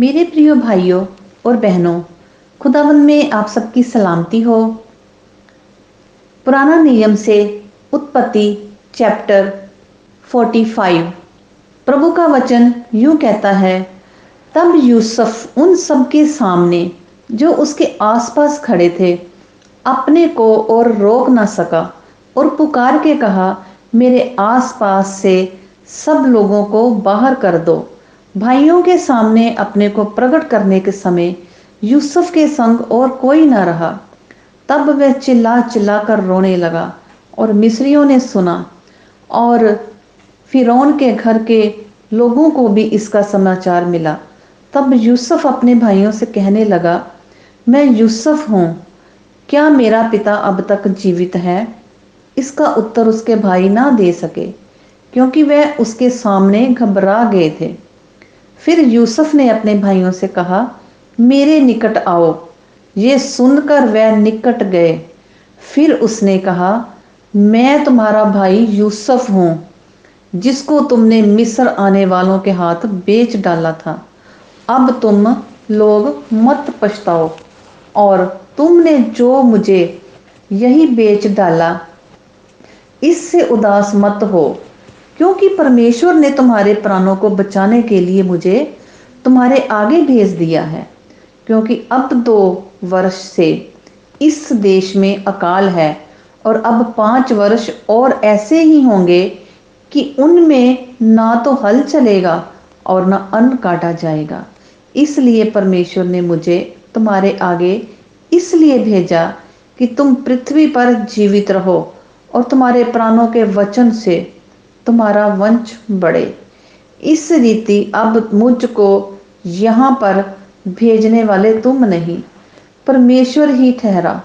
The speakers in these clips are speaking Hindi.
मेरे प्रिय भाइयों और बहनों खुदावन में आप सबकी सलामती हो। पुराना नियम से उत्पत्ति, चैप्टर 45 प्रभु का वचन यूँ कहता है, तब यूसुफ उन सब के सामने, जो उसके आसपास खड़े थे, अपने को और रोक ना सका और पुकार के कहा, मेरे आसपास से सब लोगों को बाहर कर दो। भाइयों के सामने अपने को प्रकट करने के समय यूसुफ के संग और कोई ना रहा। तब वह चिल्ला चिल्ला कर रोने लगा और मिस्रियों ने सुना और फिरौन के घर के लोगों को भी इसका समाचार मिला। तब यूसुफ अपने भाइयों से कहने लगा, मैं यूसुफ हूँ। क्या मेरा पिता अब तक जीवित है? इसका उत्तर उसके भाई ना दे सके, क्योंकि वह उसके सामने घबरा गए थे। फिर यूसुफ ने अपने भाइयों से कहा, मेरे निकट आओ। ये सुनकर वह निकट गए। फिर उसने कहा, मैं तुम्हारा भाई यूसुफ हूँ, जिसको तुमने मिस्र आने वालों के हाथ बेच डाला था। अब तुम लोग मत पछताओ, और तुमने जो मुझे यही बेच डाला, इससे उदास मत हो। क्योंकि परमेश्वर ने तुम्हारे प्राणों को बचाने के लिए मुझे तुम्हारे आगे भेज दिया है, क्योंकि अब दो वर्ष से इस देश में अकाल है और अब पाँच वर्ष और ऐसे ही होंगे कि उनमें ना तो हल चलेगा और ना अन्न काटा जाएगा। इसलिए परमेश्वर ने मुझे तुम्हारे आगे इसलिए भेजा कि तुम पृथ्वी पर जीवित रहो और तुम्हारे प्राणों के वचन से तुम्हारा वंश बढ़े। इस रीति अब मुझको यहाँ पर भेजने वाले तुम नहीं। परमेश्वर ही ठहरा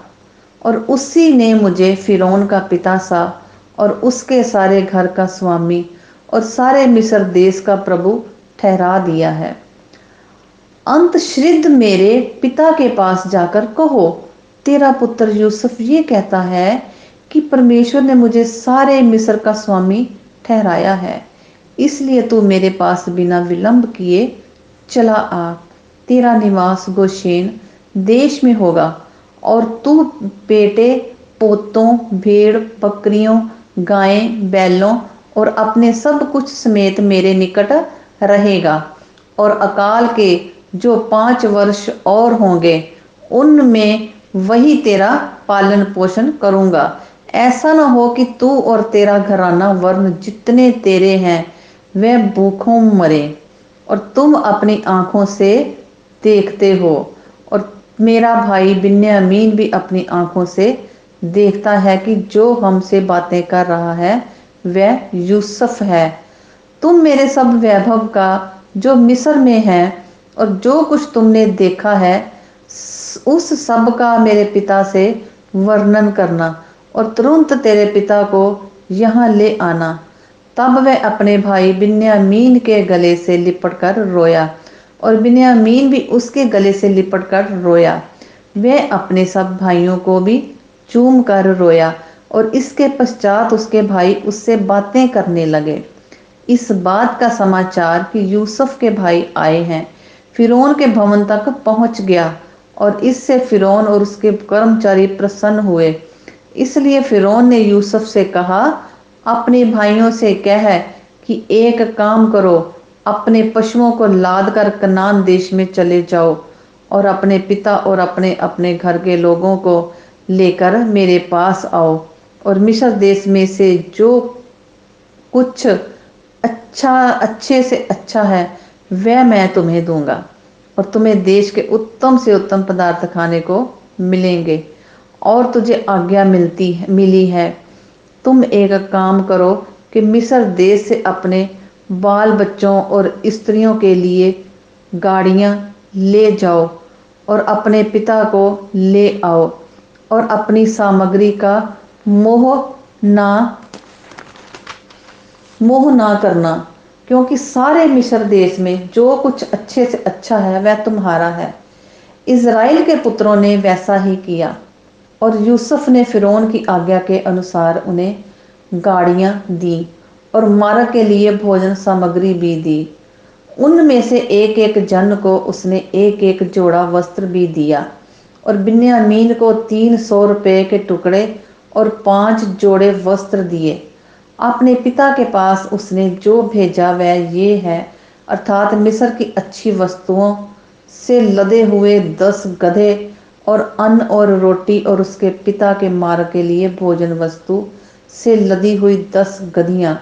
और उसी ने मुझे फिरौन का पिता सा और उसके सारे घर का स्वामी और सारे मिस्र देश का प्रभु ठहरा दिया है। अंत श्रिद्ध मेरे पिता के पास जाकर कहो, तेरा पुत्र यूसुफ ये कहता है कि परमेश्वर ने मुझे सारे मिस्र का स्वामी ठहराया है। इसलिए तू मेरे पास बिना विलंब किए चला आ। तेरा निवास गोशेन देश में होगा और तू बेटे पोतों, भेड़, बकरियों, गायें, बैलों और अपने सब कुछ समेत मेरे निकट रहेगा और अकाल के जो पाँच वर्ष और होंगे, उनमें वही तेरा पालन पोषण करूँगा। ऐसा ना हो कि तू और तेरा घराना वर्ण जितने तेरे हैं, वह भूखों मरे। और तुम अपनी आँखों से देखते हो और मेरा भाई बिन्यामीन भी अपनी आँखों से देखता है कि जो हमसे बातें कर रहा है, वह यूसुफ है। तुम मेरे सब वैभव का, जो मिस्र में है और जो कुछ तुमने देखा है, उस सब का मेरे पिता से वर्णन करना। और तुरंत तेरे पिता को यहाँ ले आना। तब वह अपने भाई बिन्यामीन के गले से लिपट कर रोया और बिन्यामीन भी उसके गले से लिपट कर रोया। वह अपने सब भाइयों को भी चूम कर रोया और इसके पश्चात उसके भाई उससे बातें करने लगे। इस बात का समाचार कि यूसुफ के भाई आए हैं। फिरौन के भवन तक पहुँच गया और इससे फिरौन और उसके कर्मचारी प्रसन्न हुए। इसलिए फिरौन ने यूसुफ से कहा, अपने भाइयों से कह कि एक काम करो, अपने पशुओं को लाद कर कनान देश में चले जाओ और अपने पिता और अपने अपने घर के लोगों को लेकर मेरे पास आओ और मिश्र देश में से जो कुछ अच्छा अच्छे से अच्छा है, वह मैं तुम्हें दूँगा और तुम्हें देश के उत्तम से उत्तम पदार्थ खाने को मिलेंगे। और तुझे आज्ञा मिलती है, मिली है। तुम एक काम करो कि मिस्र देश से अपने बाल बच्चों और स्त्रियों के लिए गाड़ियाँ ले जाओ और अपने पिता को ले आओ और अपनी सामग्री का मोह ना मोह ना करना, क्योंकि सारे मिस्र देश में जो कुछ अच्छे से अच्छा है, वह तुम्हारा है। इज़राइल के पुत्रों ने वैसा ही किया। और यूसुफ ने फिरौन की आज्ञा के अनुसार उन्हें गाड़ियाँ दी और मारक के लिए भोजन सामग्री भी दी। उनमें से एक एक जन को उसने एक एक जोड़ा वस्त्र भी दिया और बिन्यामीन को तीन सौ रुपये के टुकड़े और पाँच जोड़े वस्त्र दिए। अपने पिता के पास उसने जो भेजा वह ये है, अर्थात मिस्र की अच्छी वस्तुओं से लदे हुए दस गधे और अन्न और रोटी और उसके पिता के मार्ग के लिए भोजन वस्तु से लदी हुई दस गधियाँ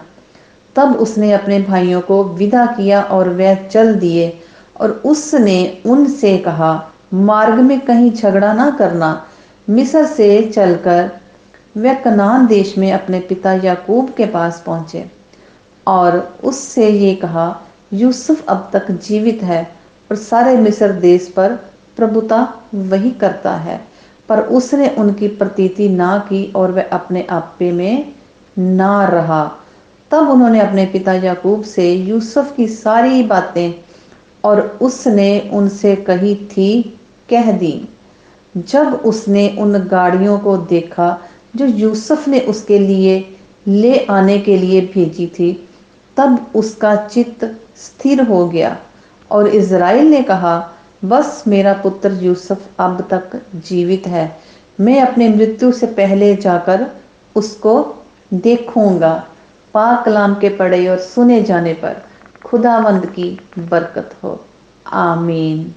तब उसने अपने भाइयों को विदा किया और वह चल दिए और उसने उनसे कहा, मार्ग में कहीं झगड़ा ना करना। मिस्र से चलकर वह कनान देश में अपने पिता याकूब के पास पहुँचे और उससे ये कहा, यूसुफ अब तक जीवित है और सारे मिस्र देश पर प्रभुता वही करता है, पर उसने उनकी प्रतीति ना की और वह अपने आपे में ना रहा। तब उन्होंने अपने पिता याकूब से यूसुफ की सारी बातें और उसने उनसे कही थी, कह दी। जब उसने उन गाड़ियों को देखा जो यूसुफ ने उसके लिए ले आने के लिए भेजी थी, तब उसका चित्त स्थिर हो गया और इज़राइल ने कहा बस मेरा पुत्र यूसुफ अब तक जीवित है। मैं अपने मृत्यु से पहले जाकर उसको देखूँगा। पाक कलाम के पढ़े और सुने जाने पर खुदावंद की बरकत हो। आमीन।